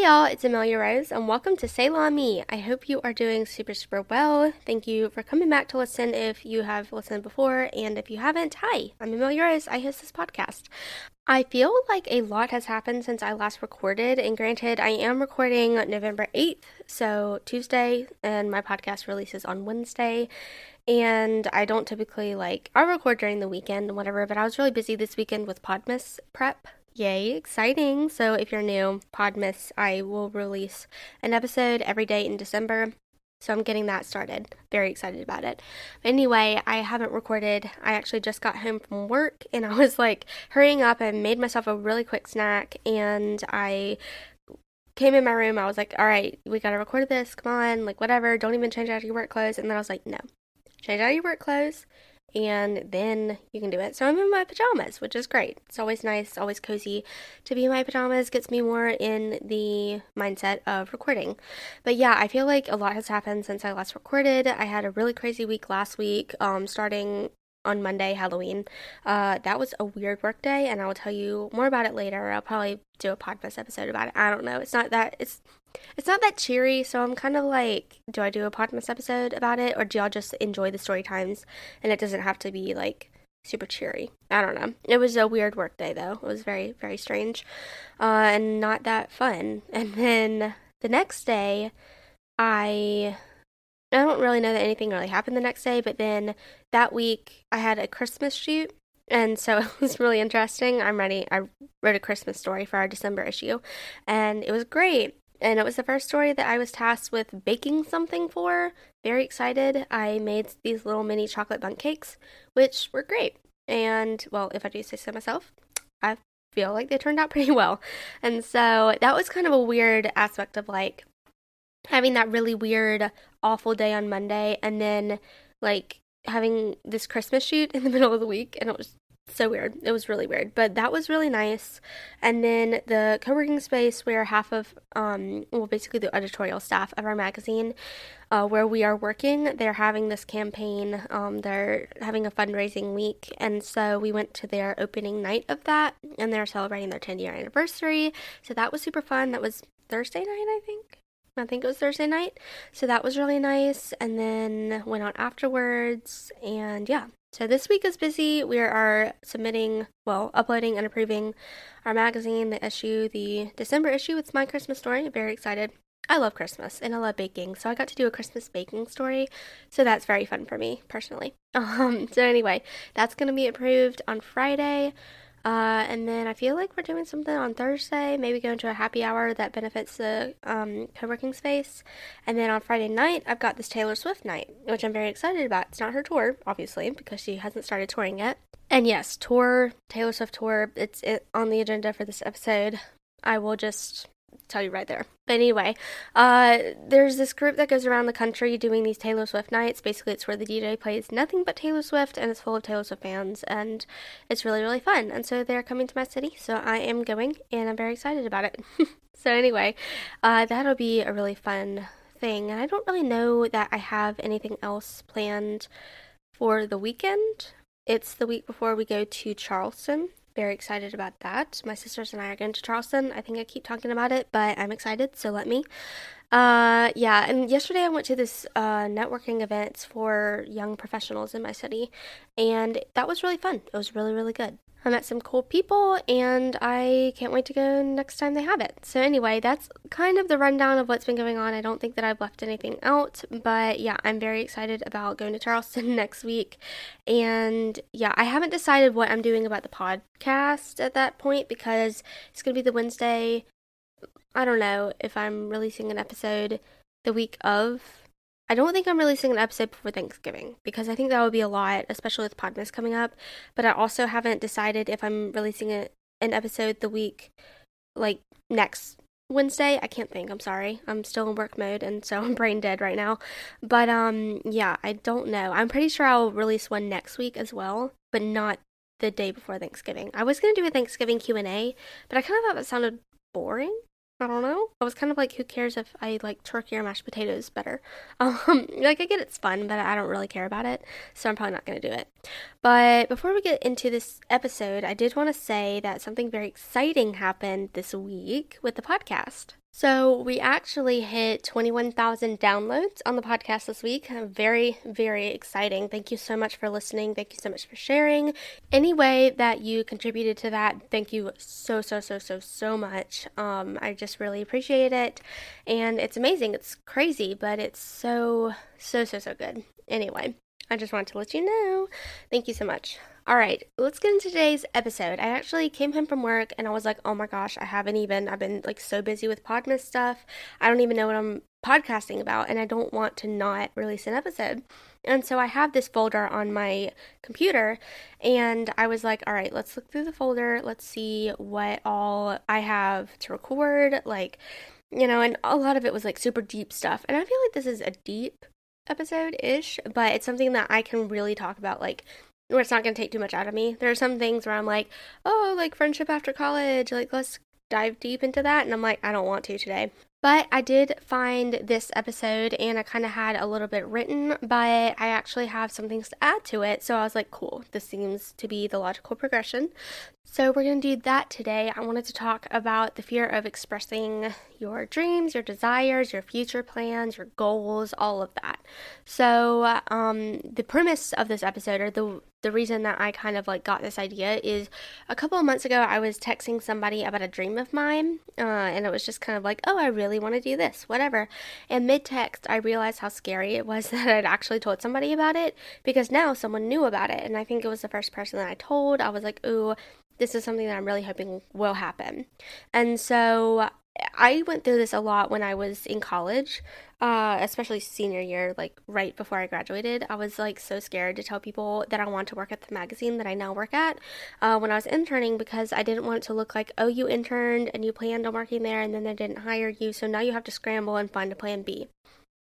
Hey y'all, it's Amelia Rose, and welcome to Say La Me. I hope you are doing super, super well. Thank you for coming back to listen if you have listened before, and if you haven't, hi, I'm Amelia Rose. I host this podcast. I feel like a lot has happened since I last recorded, and granted, I am recording November 8th, so Tuesday, and my podcast releases on Wednesday. And I don't typically like, I record during the weekend and whatever, but I was really busy this weekend with Podmas prep Yay, exciting. So if you're new, Podmas, I will release an episode every day in December. So I'm getting that started. Very excited about it. But anyway, I haven't recorded. I actually just got home from work and I was like hurrying up and made myself a really quick snack and I came in my room. I was like, all right, we got to record this. Come on, like whatever. Don't even change out your work clothes. And then I was like, no, change out your work clothes and then you can do it. So I'm in my pajamas, which is great. It's always nice, always cozy to be in my pajamas, gets me more in the mindset of recording. But yeah, I feel like a lot has happened since I last recorded. I had a really crazy week last week, um, starting on Monday, Halloween. Uh, that was a weird work day, and I will tell you more about it later. I'll probably do a podcast episode about it. I don't know. It's not that it's it's not that cheery, so I'm kind of like, do I do a podcast episode about it, or do y'all just enjoy the story times and it doesn't have to be like super cheery? I don't know. It was a weird work day though. It was very very strange, uh, and not that fun. And then the next day, I I don't really know that anything really happened the next day, but then that week I had a Christmas shoot. And so it was really interesting. I'm ready. I wrote a Christmas story for our December issue, and it was great. And it was the first story that I was tasked with baking something for. Very excited. I made these little mini chocolate bundt cakes, which were great. And, well, if I do say so myself, I feel like they turned out pretty well. And so that was kind of a weird aspect of like having that really weird, awful day on Monday, and then like having this Christmas shoot in the middle of the week, and it was so weird. It was really weird, but that was really nice. And then the co-working space where half of, um, well, basically the editorial staff of our magazine, uh, where we are working, they're having this campaign. Um, they're having a fundraising week, and so we went to their opening night of that, and they're celebrating their 10 year anniversary. So that was super fun. That was Thursday night, I think. I think it was Thursday night. So that was really nice. And then went out afterwards. And yeah. So this week is busy. We are submitting, well, uploading and approving our magazine, the issue, the December issue. It's my Christmas story. Very excited. I love Christmas and I love baking. So I got to do a Christmas baking story. So that's very fun for me personally. Um, so anyway, that's going to be approved on Friday. Uh, and then I feel like we're doing something on Thursday, maybe going to a happy hour that benefits the um, co working space. And then on Friday night, I've got this Taylor Swift night, which I'm very excited about. It's not her tour, obviously, because she hasn't started touring yet. And yes, tour, Taylor Swift tour, it's it, on the agenda for this episode. I will just tell you right there. But anyway, uh, there's this group that goes around the country doing these Taylor Swift nights. Basically, it's where the DJ plays nothing but Taylor Swift and it's full of Taylor Swift fans, and it's really, really fun. And so they're coming to my city, so I am going, and I'm very excited about it. so, anyway, uh, that'll be a really fun thing. And I don't really know that I have anything else planned for the weekend. It's the week before we go to Charleston very excited about that. My sisters and I are going to Charleston. I think I keep talking about it, but I'm excited, so let me. Uh, yeah, and yesterday I went to this uh, networking event for young professionals in my city, and that was really fun. It was really, really good. I met some cool people and I can't wait to go next time they have it. So, anyway, that's kind of the rundown of what's been going on. I don't think that I've left anything out, but yeah, I'm very excited about going to Charleston next week. And yeah, I haven't decided what I'm doing about the podcast at that point because it's going to be the Wednesday. I don't know if I'm releasing an episode the week of I don't think I'm releasing an episode before Thanksgiving because I think that would be a lot, especially with Podmas coming up. But I also haven't decided if I'm releasing a, an episode the week like next Wednesday. I can't think. I'm sorry. I'm still in work mode and so I'm brain dead right now. But um yeah, I don't know. I'm pretty sure I'll release one next week as well, but not the day before Thanksgiving. I was going to do a Thanksgiving Q&A, but I kind of thought that sounded boring. I don't know. I was kind of like, who cares if I like turkey or mashed potatoes better? Um, like I get it's fun, but I don't really care about it, so I'm probably not gonna do it. But before we get into this episode, I did want to say that something very exciting happened this week with the podcast. So, we actually hit 21,000 downloads on the podcast this week. Very, very exciting. Thank you so much for listening. Thank you so much for sharing. Any way that you contributed to that, thank you so, so, so, so, so much. Um, I just really appreciate it. And it's amazing. It's crazy, but it's so, so, so, so good. Anyway, I just wanted to let you know. Thank you so much. All right, let's get into today's episode. I actually came home from work and I was like, oh my gosh, I haven't even, I've been like so busy with Podmas stuff. I don't even know what I'm podcasting about and I don't want to not release an episode. And so I have this folder on my computer and I was like, all right, let's look through the folder. Let's see what all I have to record. Like, you know, and a lot of it was like super deep stuff. And I feel like this is a deep episode ish, but it's something that I can really talk about, like, where it's not going to take too much out of me. There are some things where I'm like, oh, like friendship after college, like, let's dive deep into that. And I'm like, I don't want to today. But I did find this episode and I kind of had a little bit written, but I actually have some things to add to it. So I was like, cool, this seems to be the logical progression. So we're going to do that today. I wanted to talk about the fear of expressing your dreams, your desires, your future plans, your goals, all of that. So um, the premise of this episode, or the the reason that I kind of like got this idea is a couple of months ago I was texting somebody about a dream of mine, uh, and it was just kind of like, oh, I really want to do this, whatever. And mid text, I realized how scary it was that I'd actually told somebody about it because now someone knew about it, and I think it was the first person that I told. I was like, ooh, this is something that I'm really hoping will happen. And so I went through this a lot when I was in college, uh, especially senior year, like right before I graduated. I was like so scared to tell people that I want to work at the magazine that I now work at uh, when I was interning because I didn't want it to look like, oh, you interned and you planned on working there and then they didn't hire you, so now you have to scramble and find a plan B.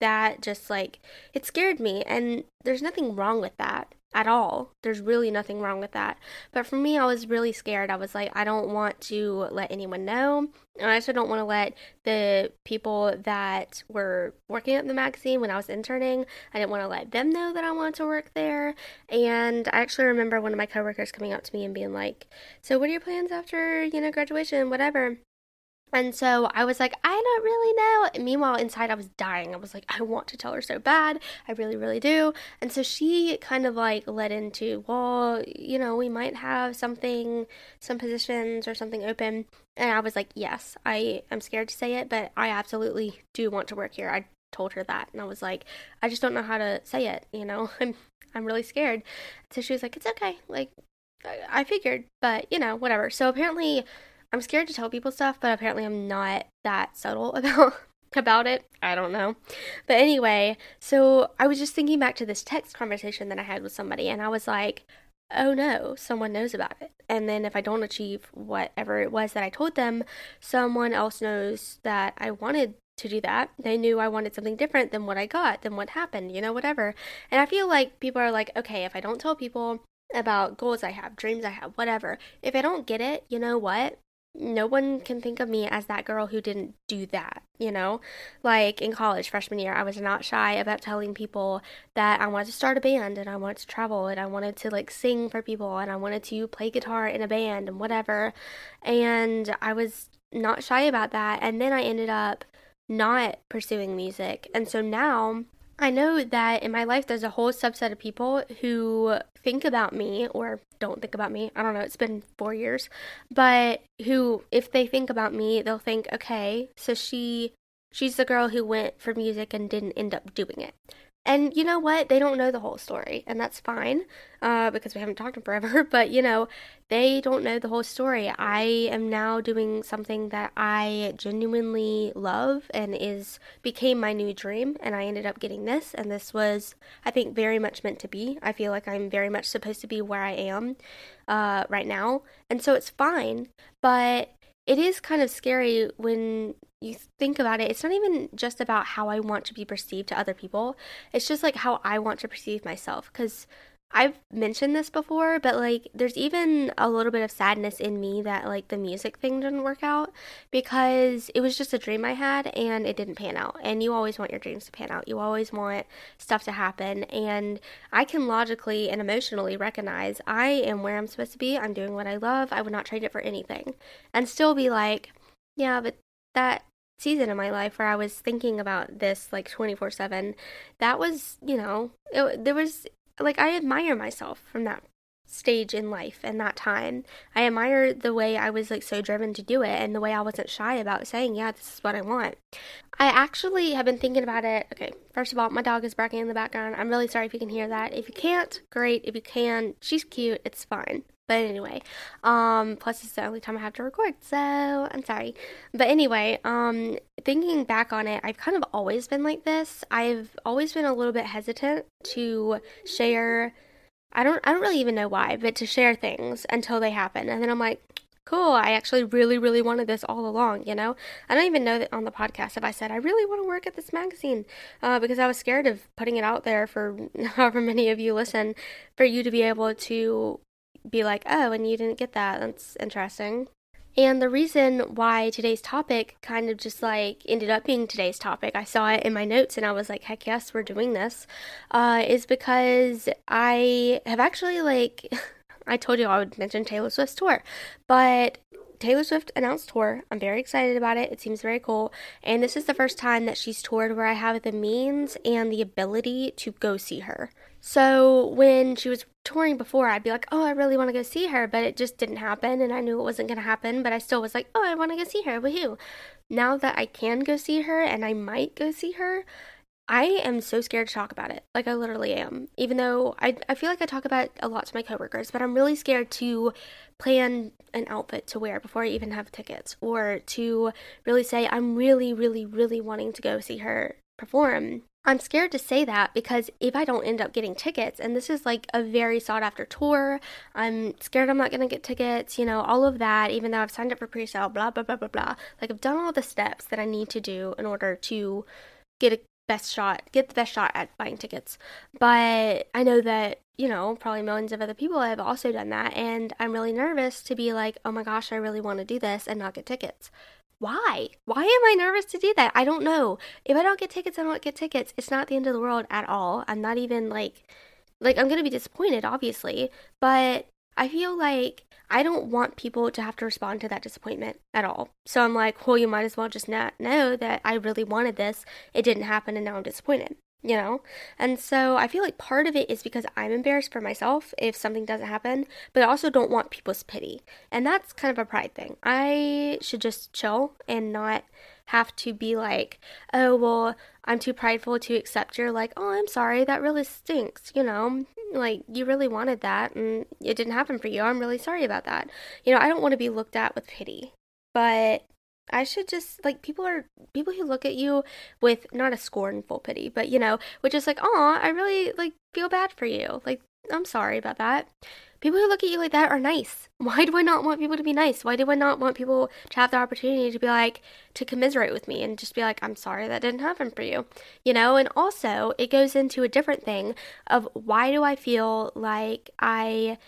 That just like, it scared me, and there's nothing wrong with that at all. There's really nothing wrong with that. But for me, I was really scared. I was like, I don't want to let anyone know. And I also don't want to let the people that were working at the magazine when I was interning, I didn't want to let them know that I wanted to work there. And I actually remember one of my coworkers coming up to me and being like, So, what are your plans after, you know, graduation, whatever? And so I was like, I don't really know. And meanwhile, inside I was dying. I was like, I want to tell her so bad. I really, really do. And so she kind of like led into, well, you know, we might have something, some positions or something open. And I was like, yes, I am scared to say it, but I absolutely do want to work here. I told her that. And I was like, I just don't know how to say it, you know? I'm I'm really scared. So she was like, it's okay. Like I figured, but you know, whatever. So apparently I'm scared to tell people stuff, but apparently I'm not that subtle about about it. I don't know. But anyway, so I was just thinking back to this text conversation that I had with somebody and I was like, "Oh no, someone knows about it." And then if I don't achieve whatever it was that I told them, someone else knows that I wanted to do that. They knew I wanted something different than what I got, than what happened, you know, whatever. And I feel like people are like, "Okay, if I don't tell people about goals I have, dreams I have, whatever. If I don't get it, you know what? No one can think of me as that girl who didn't do that, you know? Like in college, freshman year, I was not shy about telling people that I wanted to start a band and I wanted to travel and I wanted to like sing for people and I wanted to play guitar in a band and whatever. And I was not shy about that. And then I ended up not pursuing music. And so now I know that in my life there's a whole subset of people who think about me or don't think about me. I don't know, it's been four years. But who, if they think about me, they'll think, okay, so she. She's the girl who went for music and didn't end up doing it. And you know what? They don't know the whole story, and that's fine uh, because we haven't talked in forever. But you know, they don't know the whole story. I am now doing something that I genuinely love and is became my new dream, and I ended up getting this. And this was, I think, very much meant to be. I feel like I'm very much supposed to be where I am uh, right now, and so it's fine. But it is kind of scary when you think about it. It's not even just about how I want to be perceived to other people. It's just like how I want to perceive myself cuz I've mentioned this before, but like there's even a little bit of sadness in me that like the music thing didn't work out because it was just a dream I had and it didn't pan out. And you always want your dreams to pan out. You always want stuff to happen and I can logically and emotionally recognize I am where I'm supposed to be. I'm doing what I love. I would not trade it for anything. And still be like, yeah, but that season in my life where I was thinking about this like 24 7, that was, you know, it, there was like I admire myself from that stage in life and that time. I admire the way I was like so driven to do it and the way I wasn't shy about saying, yeah, this is what I want. I actually have been thinking about it. Okay, first of all, my dog is barking in the background. I'm really sorry if you can hear that. If you can't, great. If you can, she's cute. It's fine. But anyway, um, plus it's the only time I have to record, so I'm sorry. But anyway, um, thinking back on it, I've kind of always been like this. I've always been a little bit hesitant to share I don't I don't really even know why, but to share things until they happen. And then I'm like, cool, I actually really, really wanted this all along, you know? I don't even know that on the podcast if I said I really want to work at this magazine uh, because I was scared of putting it out there for however many of you listen, for you to be able to be like, oh, and you didn't get that. That's interesting. And the reason why today's topic kind of just like ended up being today's topic, I saw it in my notes and I was like, heck yes, we're doing this, uh, is because I have actually like, I told you I would mention Taylor Swift's tour, but Taylor Swift announced tour. I'm very excited about it. It seems very cool. And this is the first time that she's toured where I have the means and the ability to go see her. So when she was touring before, I'd be like, oh, I really want to go see her, but it just didn't happen, and I knew it wasn't going to happen, but I still was like, oh, I want to go see her, woohoo. Now that I can go see her, and I might go see her, I am so scared to talk about it. Like, I literally am. Even though I, I feel like I talk about it a lot to my coworkers, but I'm really scared to plan an outfit to wear before I even have tickets, or to really say, I'm really, really, really wanting to go see her perform I'm scared to say that because if I don't end up getting tickets, and this is like a very sought after tour, I'm scared I'm not going to get tickets, you know, all of that, even though I've signed up for pre sale, blah, blah, blah, blah, blah. Like, I've done all the steps that I need to do in order to get a best shot, get the best shot at buying tickets. But I know that, you know, probably millions of other people have also done that, and I'm really nervous to be like, oh my gosh, I really want to do this and not get tickets why? Why am I nervous to do that? I don't know. If I don't get tickets, I don't get tickets. It's not the end of the world at all. I'm not even like, like, I'm going to be disappointed, obviously, but I feel like I don't want people to have to respond to that disappointment at all. So I'm like, well, you might as well just not know that I really wanted this. It didn't happen and now I'm disappointed you know? And so I feel like part of it is because I'm embarrassed for myself if something doesn't happen, but I also don't want people's pity. And that's kind of a pride thing. I should just chill and not have to be like, oh, well, I'm too prideful to accept you're like, oh, I'm sorry, that really stinks, you know? Like, you really wanted that and it didn't happen for you. I'm really sorry about that. You know, I don't want to be looked at with pity. But I should just like people are people who look at you with not a scornful pity, but you know, which is like, oh, I really like feel bad for you. Like, I'm sorry about that. People who look at you like that are nice. Why do I not want people to be nice? Why do I not want people to have the opportunity to be like, to commiserate with me and just be like, I'm sorry that didn't happen for you? You know, and also it goes into a different thing of why do I feel like I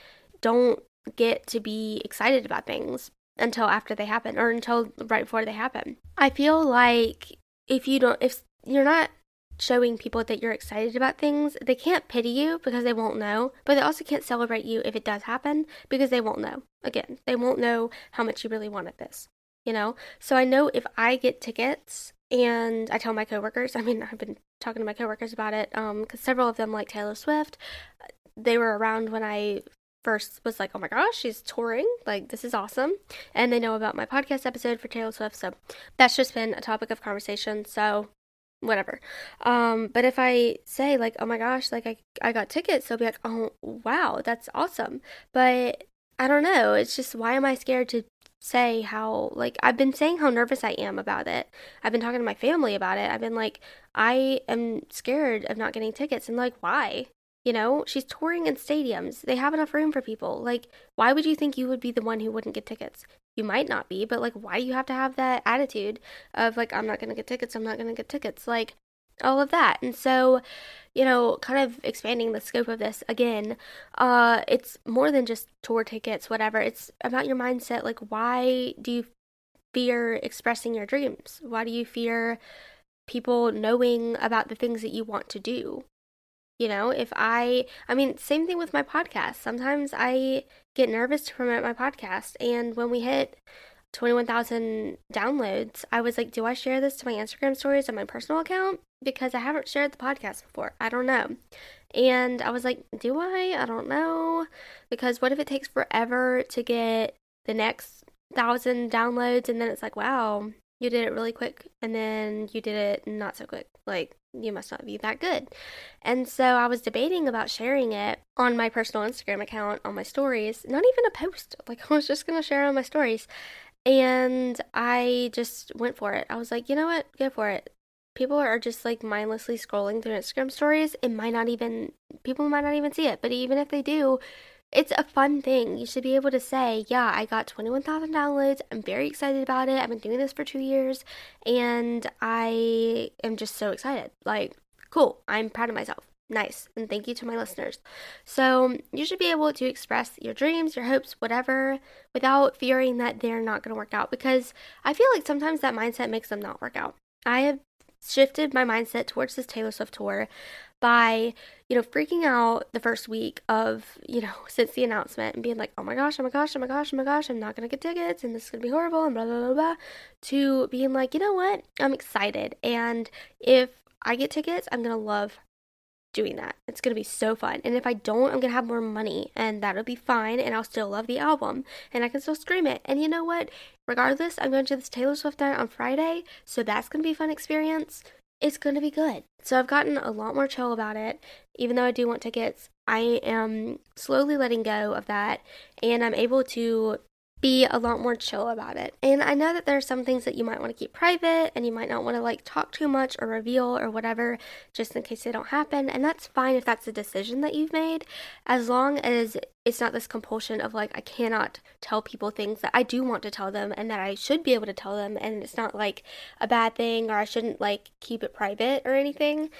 don't get to be excited about things until after they happen or until right before they happen. I feel like if you don't, if you're not showing people that you're excited about things, they can't pity you because they won't know, but they also can't celebrate you if it does happen because they won't know. Again, they won't know how much you really wanted this, you know? So I know if I get tickets and I tell my coworkers, I mean, I've been talking to my coworkers about it um cuz several of them like Taylor Swift. They were around when I first was like, oh my gosh, she's touring. Like, this is awesome. And they know about my podcast episode for Taylor Swift. So that's just been a topic of conversation. So whatever. Um, but if I say like, oh my gosh, like I, I got tickets, they'll be like, oh wow, that's awesome. But I don't know. It's just why am I scared to say how like I've been saying how nervous I am about it. I've been talking to my family about it. I've been like, I am scared of not getting tickets and like why? You know, she's touring in stadiums. They have enough room for people. Like, why would you think you would be the one who wouldn't get tickets? You might not be, but like, why do you have to have that attitude of like, I'm not going to get tickets, I'm not going to get tickets? Like, all of that. And so, you know, kind of expanding the scope of this again, uh, it's more than just tour tickets, whatever. It's about your mindset. Like, why do you fear expressing your dreams? Why do you fear people knowing about the things that you want to do? You know, if I, I mean, same thing with my podcast. Sometimes I get nervous to promote my podcast. And when we hit 21,000 downloads, I was like, do I share this to my Instagram stories on my personal account? Because I haven't shared the podcast before. I don't know. And I was like, do I? I don't know. Because what if it takes forever to get the next thousand downloads and then it's like, wow, you did it really quick and then you did it not so quick. Like, you must not be that good. And so I was debating about sharing it on my personal Instagram account on my stories, not even a post. Like, I was just going to share on my stories. And I just went for it. I was like, you know what? Go for it. People are just like mindlessly scrolling through Instagram stories. It might not even, people might not even see it. But even if they do, it's a fun thing. You should be able to say, yeah, I got 21,000 downloads. I'm very excited about it. I've been doing this for two years and I am just so excited. Like, cool. I'm proud of myself. Nice. And thank you to my listeners. So, you should be able to express your dreams, your hopes, whatever, without fearing that they're not going to work out because I feel like sometimes that mindset makes them not work out. I have shifted my mindset towards this Taylor Swift tour by, you know, freaking out the first week of, you know, since the announcement and being like, oh my gosh, oh my gosh, oh my gosh, oh my gosh, I'm not to get tickets and this is to be horrible and blah, blah, blah, blah, to being like, you know what, I'm excited. And if I get tickets, I'm to love doing that. It's going to be so fun. And if I don't, I'm going to have more money and that'll be fine and I'll still love the album and I can still scream it. And you know what? Regardless, I'm going to this Taylor Swift night on Friday, so that's going to be a fun experience. It's going to be good. So I've gotten a lot more chill about it. Even though I do want tickets, I am slowly letting go of that and I'm able to be a lot more chill about it. And I know that there are some things that you might want to keep private and you might not want to like talk too much or reveal or whatever just in case they don't happen. And that's fine if that's a decision that you've made, as long as it's not this compulsion of like, I cannot tell people things that I do want to tell them and that I should be able to tell them. And it's not like a bad thing or I shouldn't like keep it private or anything.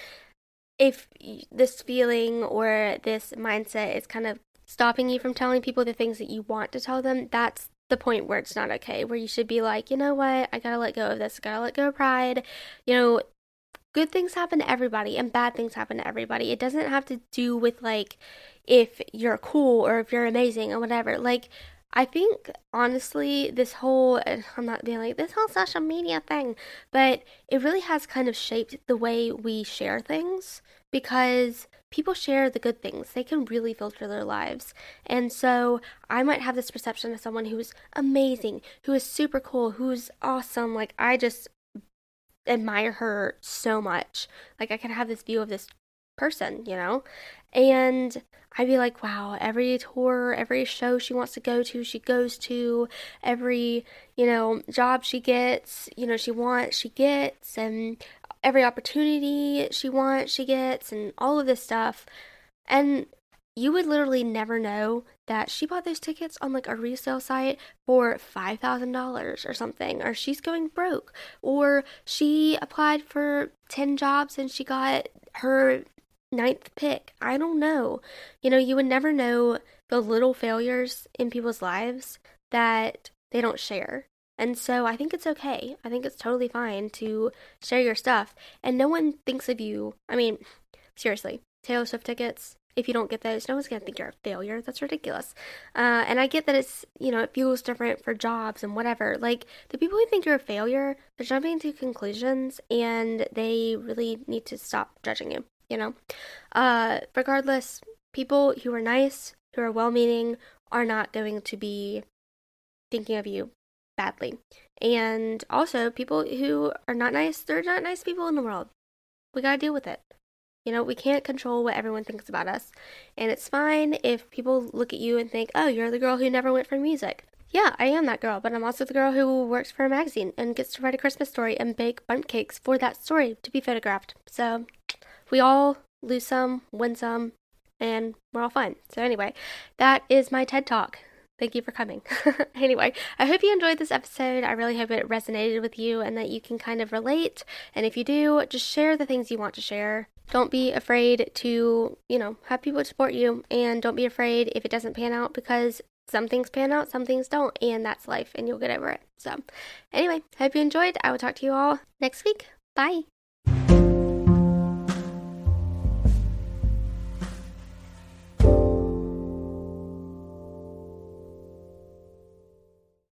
If this feeling or this mindset is kind of stopping you from telling people the things that you want to tell them, that's the point where it's not okay, where you should be like, you know what, I gotta let go of this, I gotta let go of pride. You know, good things happen to everybody and bad things happen to everybody. It doesn't have to do with like if you're cool or if you're amazing or whatever. Like, I think honestly, this whole I'm not being like this whole social media thing, but it really has kind of shaped the way we share things because people share the good things. They can really filter their lives. And so I might have this perception of someone who's amazing, who is super cool, who's awesome. Like, I just admire her so much. Like, I can have this view of this person, you know? And I'd be like, wow, every tour, every show she wants to go to, she goes to, every, you know, job she gets, you know, she wants, she gets, and every opportunity she wants, she gets, and all of this stuff. And you would literally never know that she bought those tickets on like a resale site for $5,000 or something, or she's going broke, or she applied for 10 jobs and she got her ninth pick. I don't know. You know, you would never know the little failures in people's lives that they don't share. And so I think it's okay. I think it's totally fine to share your stuff. And no one thinks of you. I mean, seriously, Taylor Swift tickets, if you don't get those, no one's going to think you're a failure. That's ridiculous. Uh, and I get that it's, you know, it feels different for jobs and whatever. Like, the people who think you're a failure, they're jumping to conclusions and they really need to stop judging you, you know? Uh, regardless, people who are nice, who are well meaning, are not going to be thinking of you badly. And also, people who are not nice, they're not nice people in the world. We gotta deal with it. You know, we can't control what everyone thinks about us. And it's fine if people look at you and think, oh, you're the girl who never went for music. Yeah, I am that girl, but I'm also the girl who works for a magazine and gets to write a Christmas story and bake bundt cakes for that story to be photographed. So we all lose some, win some, and we're all fine. So, anyway, that is my TED Talk thank you for coming. anyway, I hope you enjoyed this episode. I really hope it resonated with you and that you can kind of relate. And if you do, just share the things you want to share. Don't be afraid to, you know, have people support you. And don't be afraid if it doesn't pan out because some things pan out, some things don't. And that's life and you'll get over it. So, anyway, hope you enjoyed. I will talk to you all next week. Bye.